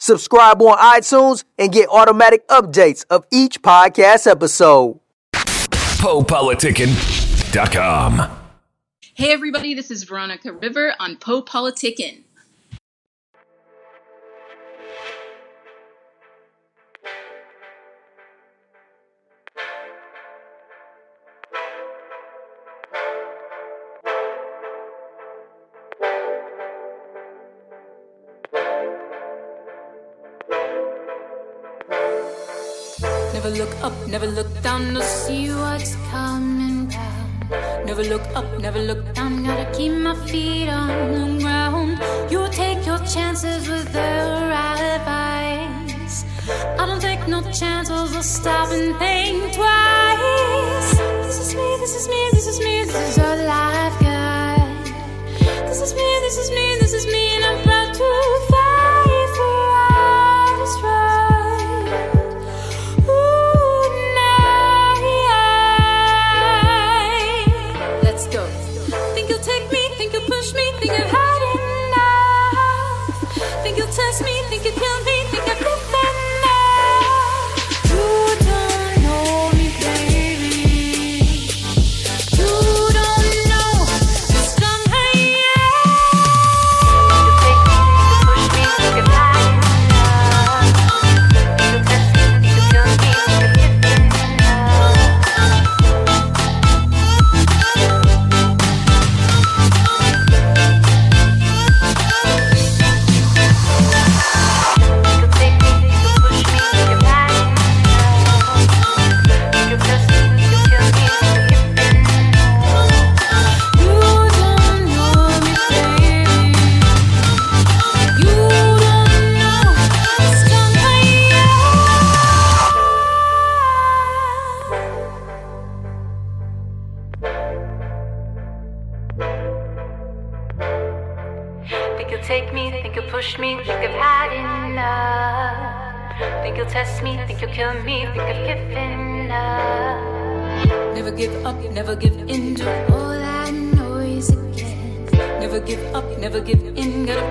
Subscribe on iTunes and get automatic updates of each podcast episode. PoePoliticking.com. Hey everybody, this is Veronica River on Po never look down to see what's coming down. Never look up, never look down, gotta keep my feet on the ground. You take your chances with the right advice. I don't take no chances of stopping think twice. This is me, this is me, this is me, this is a life guide. This is me, this is me, this is me,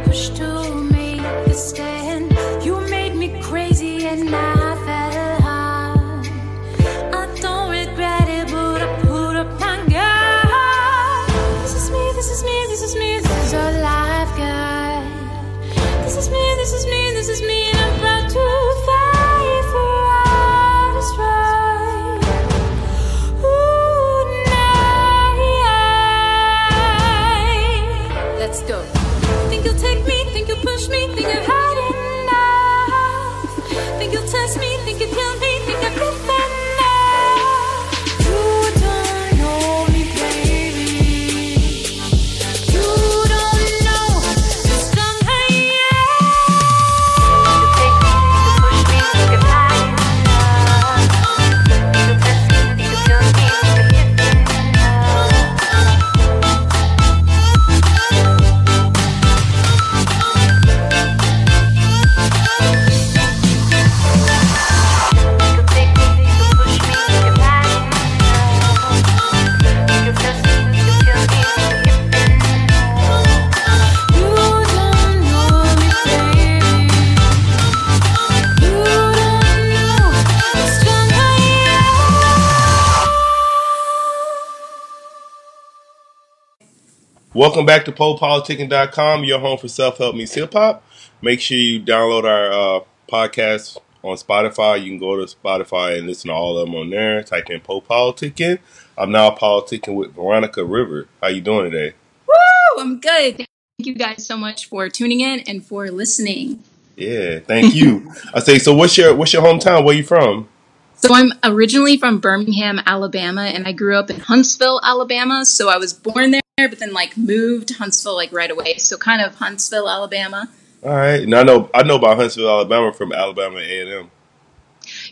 in. Gotta think you'll kill me, think I've lived Welcome back to PoPoliticking.com, your home for self-help meets hip-hop. Make sure you download our uh, podcast on Spotify. You can go to Spotify and listen to all of them on there. Type in Po Politicking. I'm now politicking with Veronica River. How you doing today? Woo! I'm good. Thank you guys so much for tuning in and for listening. Yeah, thank you. I say, so what's your what's your hometown? Where you from? So I'm originally from Birmingham, Alabama, and I grew up in Huntsville, Alabama. So I was born there, but then like moved to Huntsville like right away. So kind of Huntsville, Alabama. All right. Now I know I know about Huntsville, Alabama from Alabama A and M.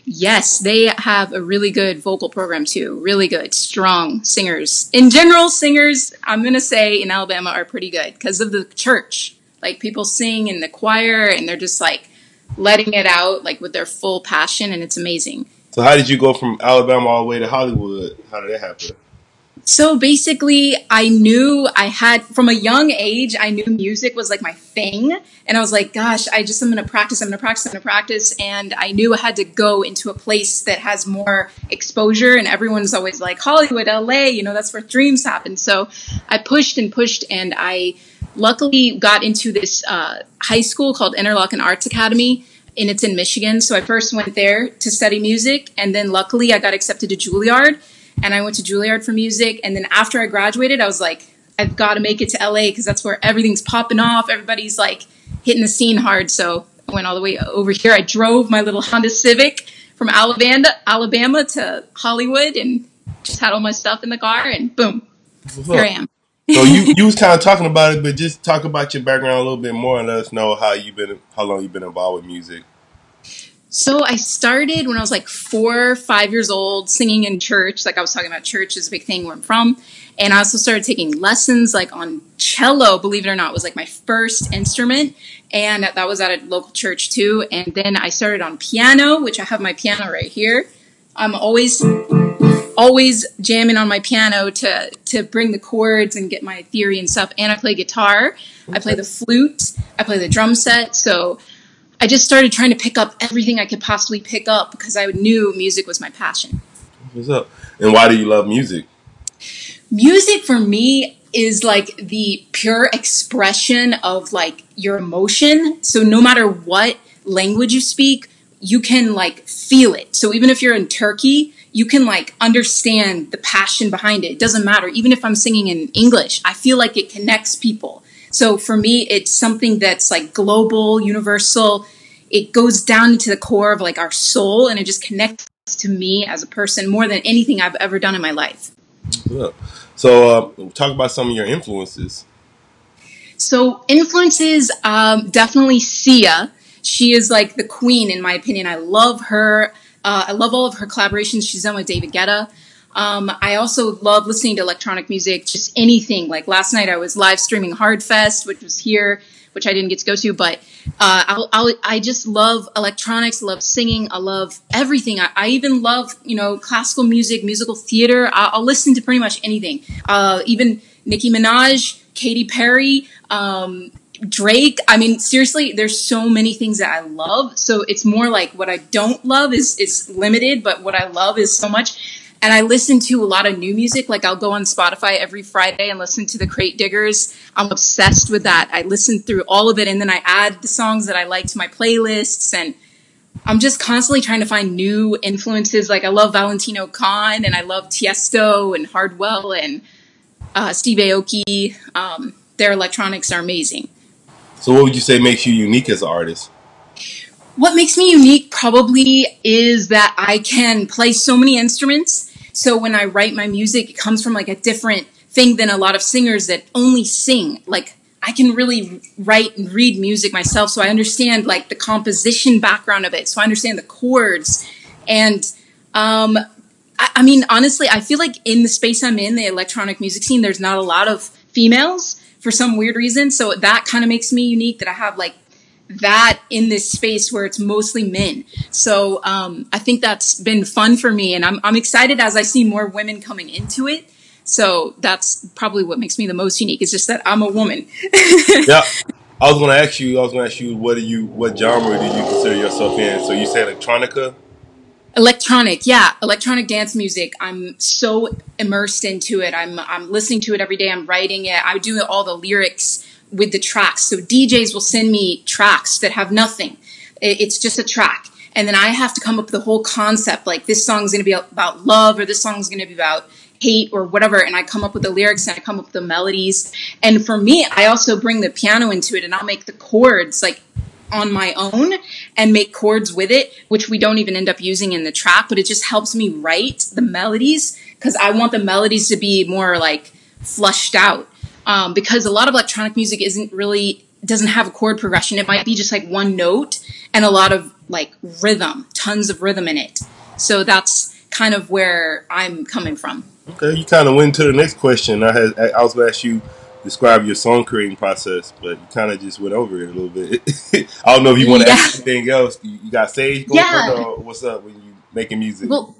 Yes, they have a really good vocal program too. Really good, strong singers. In general, singers, I'm going to say in Alabama are pretty good because of the church. Like people sing in the choir and they're just like letting it out like with their full passion and it's amazing. So how did you go from Alabama all the way to Hollywood? How did that happen? So basically, I knew I had from a young age, I knew music was like my thing. And I was like, gosh, I just am going to practice, I'm going to practice, I'm going to practice. And I knew I had to go into a place that has more exposure. And everyone's always like, Hollywood, LA, you know, that's where dreams happen. So I pushed and pushed. And I luckily got into this uh, high school called Interlochen Arts Academy. And it's in Michigan. So I first went there to study music. And then luckily, I got accepted to Juilliard and I went to Juilliard for music. And then after I graduated, I was like, I've got to make it to LA because that's where everything's popping off. Everybody's like hitting the scene hard. So I went all the way over here. I drove my little Honda Civic from Alabama, Alabama to Hollywood, and just had all my stuff in the car, and boom, here I am. so you you was kind of talking about it, but just talk about your background a little bit more and let us know how you been how long you've been involved with music. So I started when I was like four, five years old, singing in church. Like I was talking about, church is a big thing where I'm from. And I also started taking lessons like on cello, believe it or not, was like my first instrument. And that was at a local church too. And then I started on piano, which I have my piano right here. I'm always, always jamming on my piano to, to bring the chords and get my theory and stuff. And I play guitar. I play the flute. I play the drum set. So I just started trying to pick up everything I could possibly pick up because I knew music was my passion. What's up? And why do you love music? Music for me is like the pure expression of like your emotion. So no matter what language you speak, you can like feel it. So even if you're in Turkey, you can like understand the passion behind it. It doesn't matter. Even if I'm singing in English, I feel like it connects people. So for me, it's something that's like global, universal. It goes down into the core of like our soul and it just connects to me as a person more than anything I've ever done in my life. Yeah. So, uh, talk about some of your influences. So, influences, um, definitely Sia. She is like the queen, in my opinion. I love her. Uh, I love all of her collaborations she's done with David Guetta. Um, I also love listening to electronic music, just anything. Like last night, I was live streaming Hardfest, which was here, which I didn't get to go to, but uh, I'll, I'll, i just love electronics, love singing, I love everything. I, I, even love, you know, classical music, musical theater. I'll, I'll listen to pretty much anything. Uh, even Nicki Minaj, Katy Perry, um, Drake. I mean, seriously, there's so many things that I love. So it's more like what I don't love is is limited, but what I love is so much and I listen to a lot of new music. Like I'll go on Spotify every Friday and listen to the Crate Diggers. I'm obsessed with that. I listen through all of it and then I add the songs that I like to my playlists and I'm just constantly trying to find new influences. Like I love Valentino Khan and I love Tiesto and Hardwell and uh, Steve Aoki. Um, their electronics are amazing. So what would you say makes you unique as an artist? What makes me unique probably is that I can play so many instruments so when I write my music, it comes from like a different thing than a lot of singers that only sing. Like I can really write and read music myself, so I understand like the composition background of it. So I understand the chords, and um, I, I mean, honestly, I feel like in the space I'm in, the electronic music scene, there's not a lot of females for some weird reason. So that kind of makes me unique that I have like that in this space where it's mostly men. So um, I think that's been fun for me, and I'm I'm excited as I see more women coming into it. So that's probably what makes me the most unique. Is just that I'm a woman. yeah. I was going to ask you. I was going to ask you, what do you, what genre do you consider yourself in? So you said electronica. Electronic, yeah, electronic dance music. I'm so immersed into it. I'm I'm listening to it every day. I'm writing it. I do all the lyrics with the tracks. So DJs will send me tracks that have nothing. It's just a track. And then I have to come up with the whole concept like this song's going to be about love or this song's going to be about hate or whatever. And I come up with the lyrics and I come up with the melodies. And for me, I also bring the piano into it and I'll make the chords like on my own and make chords with it, which we don't even end up using in the track, but it just helps me write the melodies because I want the melodies to be more like flushed out um, because a lot of electronic music isn't really doesn't have a chord progression. It might be just like one note, and a lot of like rhythm, tons of rhythm in it. So that's kind of where I'm coming from. Okay, you kind of went to the next question. I had I was going to ask you describe your song creating process, but you kind of just went over it a little bit. I don't know if you want to Yeah. ask anything else. You, you got stage going Yeah. what's up when you making music? Well,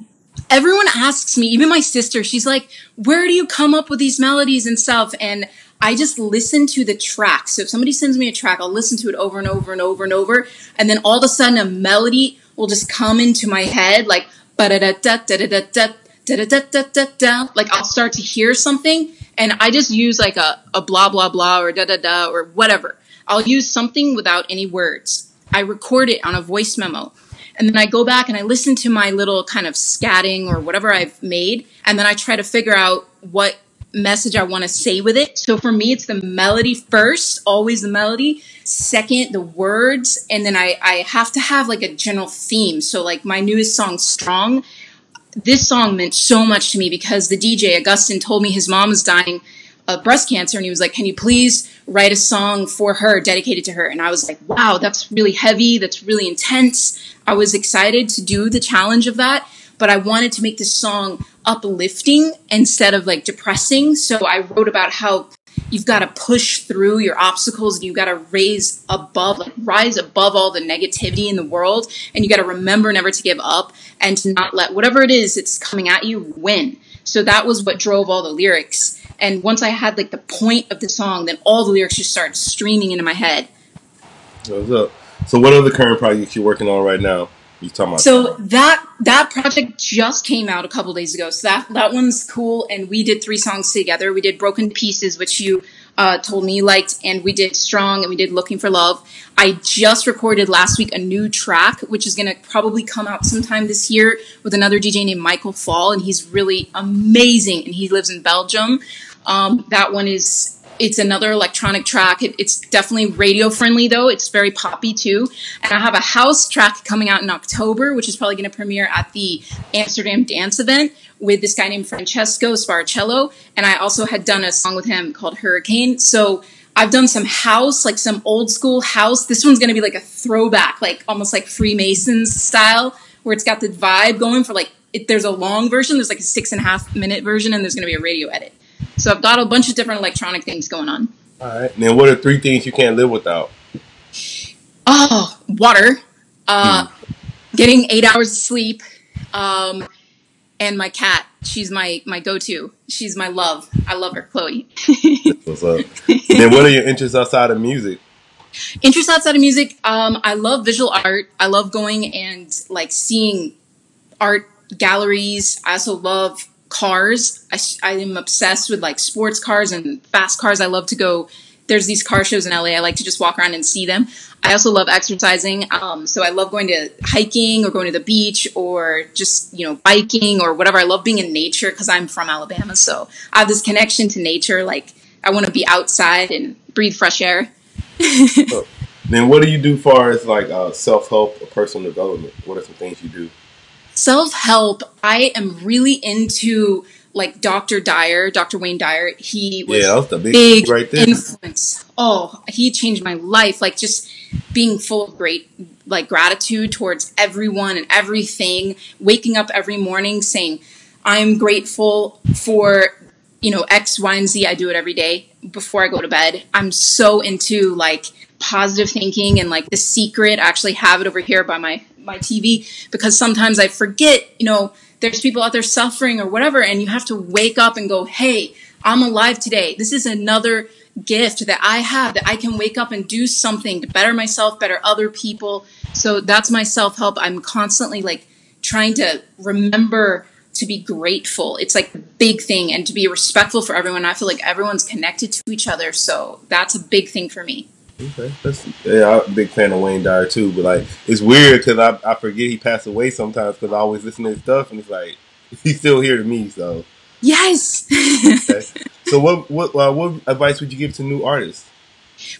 everyone asks me, even my sister, she's like, where do you come up with these melodies and stuff? And I just listen to the track. So if somebody sends me a track, I'll listen to it over and over and over and over. And then all of a sudden a melody will just come into my head like ba-da-da-da-da-da-da, da-da-da-da-da-da. Like I'll start to hear something and I just use like a, a blah blah blah or da da da or whatever. I'll use something without any words. I record it on a voice memo. And then I go back and I listen to my little kind of scatting or whatever I've made. And then I try to figure out what message I want to say with it. So for me, it's the melody first, always the melody. Second, the words. And then I, I have to have like a general theme. So like my newest song, Strong, this song meant so much to me because the DJ, Augustin, told me his mom was dying of breast cancer and he was like, Can you please write a song for her, dedicated to her? And I was like, Wow, that's really heavy. That's really intense. I was excited to do the challenge of that, but I wanted to make this song uplifting instead of like depressing. So I wrote about how you've got to push through your obstacles and you've got to raise above like rise above all the negativity in the world and you got to remember never to give up and to not let whatever it is that's coming at you win so that was what drove all the lyrics and once i had like the point of the song then all the lyrics just started streaming into my head What's up? So, what are the current projects you're working on right now? You talking about? So that that project just came out a couple days ago. So that that one's cool, and we did three songs together. We did "Broken Pieces," which you uh, told me you liked, and we did "Strong," and we did "Looking for Love." I just recorded last week a new track, which is going to probably come out sometime this year with another DJ named Michael Fall, and he's really amazing, and he lives in Belgium. Um, that one is it's another electronic track. It, it's definitely radio friendly though. It's very poppy too. And I have a house track coming out in October, which is probably going to premiere at the Amsterdam Dance event with this guy named Francesco Sparacello. And I also had done a song with him called Hurricane. So I've done some house, like some old school house. This one's going to be like a throwback, like almost like Freemasons style, where it's got the vibe going for like, it, there's a long version, there's like a six and a half minute version, and there's going to be a radio edit. So I've got a bunch of different electronic things going on. All right. And then, what are three things you can't live without? Oh, water, uh, getting eight hours of sleep, um, and my cat. She's my my go to. She's my love. I love her, Chloe. What's up? then, what are your interests outside of music? Interests outside of music. Um, I love visual art. I love going and like seeing art galleries. I also love cars. I, I am obsessed with like sports cars and fast cars. I love to go. There's these car shows in LA. I like to just walk around and see them. I also love exercising. Um, so I love going to hiking or going to the beach or just, you know, biking or whatever. I love being in nature because I'm from Alabama. So I have this connection to nature. Like I want to be outside and breathe fresh air. Then, what do you do far as like uh, self help or personal development? What are some things you do? Self help, I am really into like Dr. Dyer, Dr. Wayne Dyer. He was Yeah, the big, big right there. influence. Oh, he changed my life. Like just being full of great like gratitude towards everyone and everything. Waking up every morning saying, I'm grateful for you know X, Y, and Z. I do it every day before I go to bed. I'm so into like positive thinking and like the secret. I actually have it over here by my my TV because sometimes I forget, you know, there's people out there suffering or whatever, and you have to wake up and go, hey, I'm alive today. This is another gift that I have that I can wake up and do something to better myself, better other people. So that's my self help. I'm constantly like trying to remember to be grateful. It's like the big thing and to be respectful for everyone. I feel like everyone's connected to each other. So that's a big thing for me. Okay, that's, yeah, I'm a big fan of Wayne Dyer too. But like, it's weird because I, I forget he passed away sometimes because I always listen to his stuff and it's like he's still here to me. So, Yes. okay. so what what uh, what advice would you give to new artists?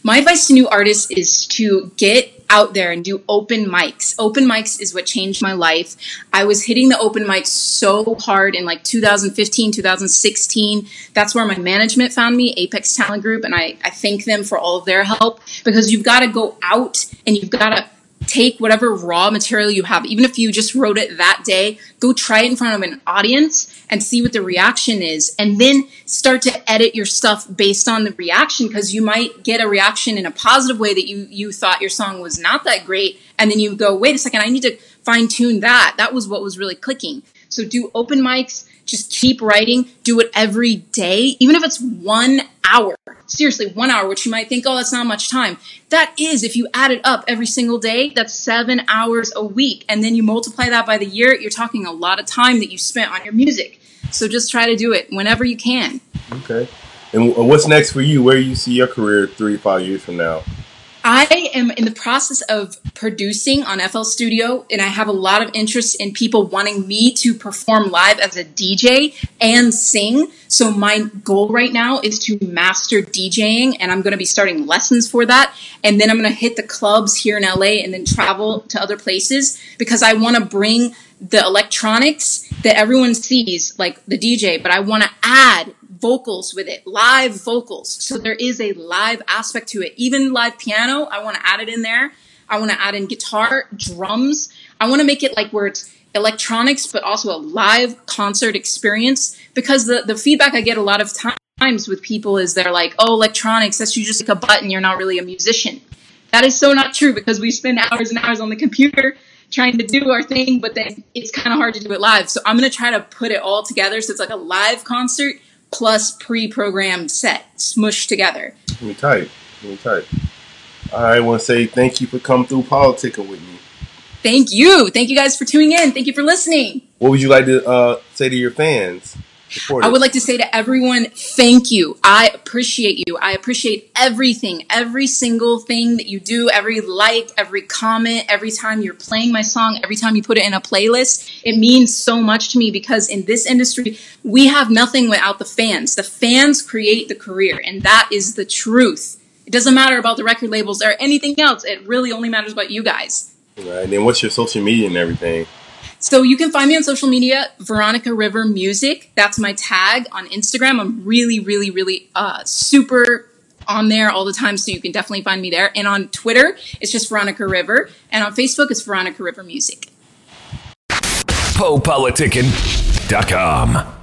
My advice to new artists is to get out there and do open mics. Open mics is what changed my life. I was hitting the open mics so hard in like 2015, 2016. That's where my management found me, Apex Talent Group, and I, I thank them for all of their help because you've got to go out and you've got to take whatever raw material you have, even if you just wrote it that day, go try it in front of an audience and see what the reaction is. And then start to edit your stuff based on the reaction because you might get a reaction in a positive way that you, you thought your song was not that great. And then you go, wait a second, I need to fine tune that. That was what was really clicking. So do open mics, just keep writing, do it every day, even if it's one hour. Seriously, one hour, which you might think, oh, that's not much time. That is, if you add it up every single day, that's seven hours a week. And then you multiply that by the year, you're talking a lot of time that you spent on your music. So just try to do it whenever you can. Okay. And what's next for you? Where you see your career three, five years from now? I am in the process of producing on FL Studio, and I have a lot of interest in people wanting me to perform live as a DJ and sing. So, my goal right now is to master DJing, and I'm going to be starting lessons for that. And then I'm going to hit the clubs here in LA and then travel to other places because I want to bring the electronics that everyone sees, like the DJ, but I want to add vocals with it, live vocals. So there is a live aspect to it. Even live piano, I want to add it in there. I want to add in guitar, drums. I want to make it like where it's electronics, but also a live concert experience because the, the feedback I get a lot of times with people is they're like, oh, electronics, that's you just like a button. You're not really a musician. That is so not true because we spend hours and hours on the computer trying to do our thing, but then it's kind of hard to do it live. So I'm going to try to put it all together so it's like a live concert plus pre-programmed set smushed together. Let me tight. Let me tight. I want to say thank you for coming through politicking with me. Thank you. Thank you guys for tuning in. Thank you for listening. What would you like to uh, say to your fans? I would like to say to everyone, thank you. I appreciate you. I appreciate everything, every single thing that you do, every like, every comment, every time you're playing my song, every time you put it in a playlist. It means so much to me because in this industry, we have nothing without the fans. The fans create the career, and that is the truth. It doesn't matter about the record labels or anything else. It really only matters about you guys. Right. And then what's your social media and everything? So you can find me on social media, Veronica River Music. That's my tag on Instagram. I'm really, really, really uh, super on there all the time, so you can definitely find me there. And on Twitter, it's just Veronica River, and on Facebook, it's Veronica River Music. PoePoliticking.com.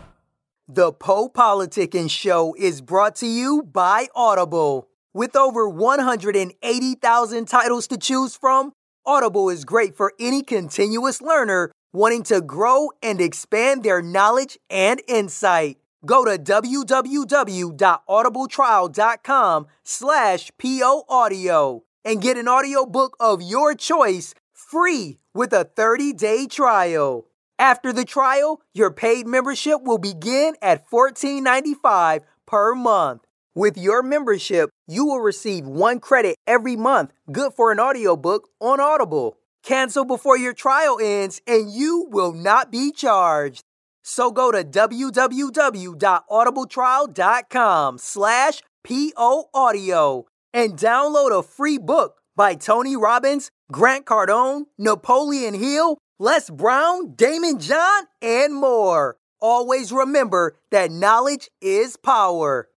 The Poe Politicking Show is brought to you by Audible. With over 180,000 titles to choose from, Audible is great for any continuous learner wanting to grow and expand their knowledge and insight. Go to www.audibletrial.com slash poaudio and get an audiobook of your choice free with a 30-day trial. After the trial, your paid membership will begin at $14.95 per month. With your membership, you will receive one credit every month, good for an audiobook on Audible. Cancel before your trial ends and you will not be charged. So go to www.audibletrial.com slash P-O-audio and download a free book by Tony Robbins, Grant Cardone, Napoleon Hill, Les Brown, Daymond John, and more. Always remember that knowledge is power.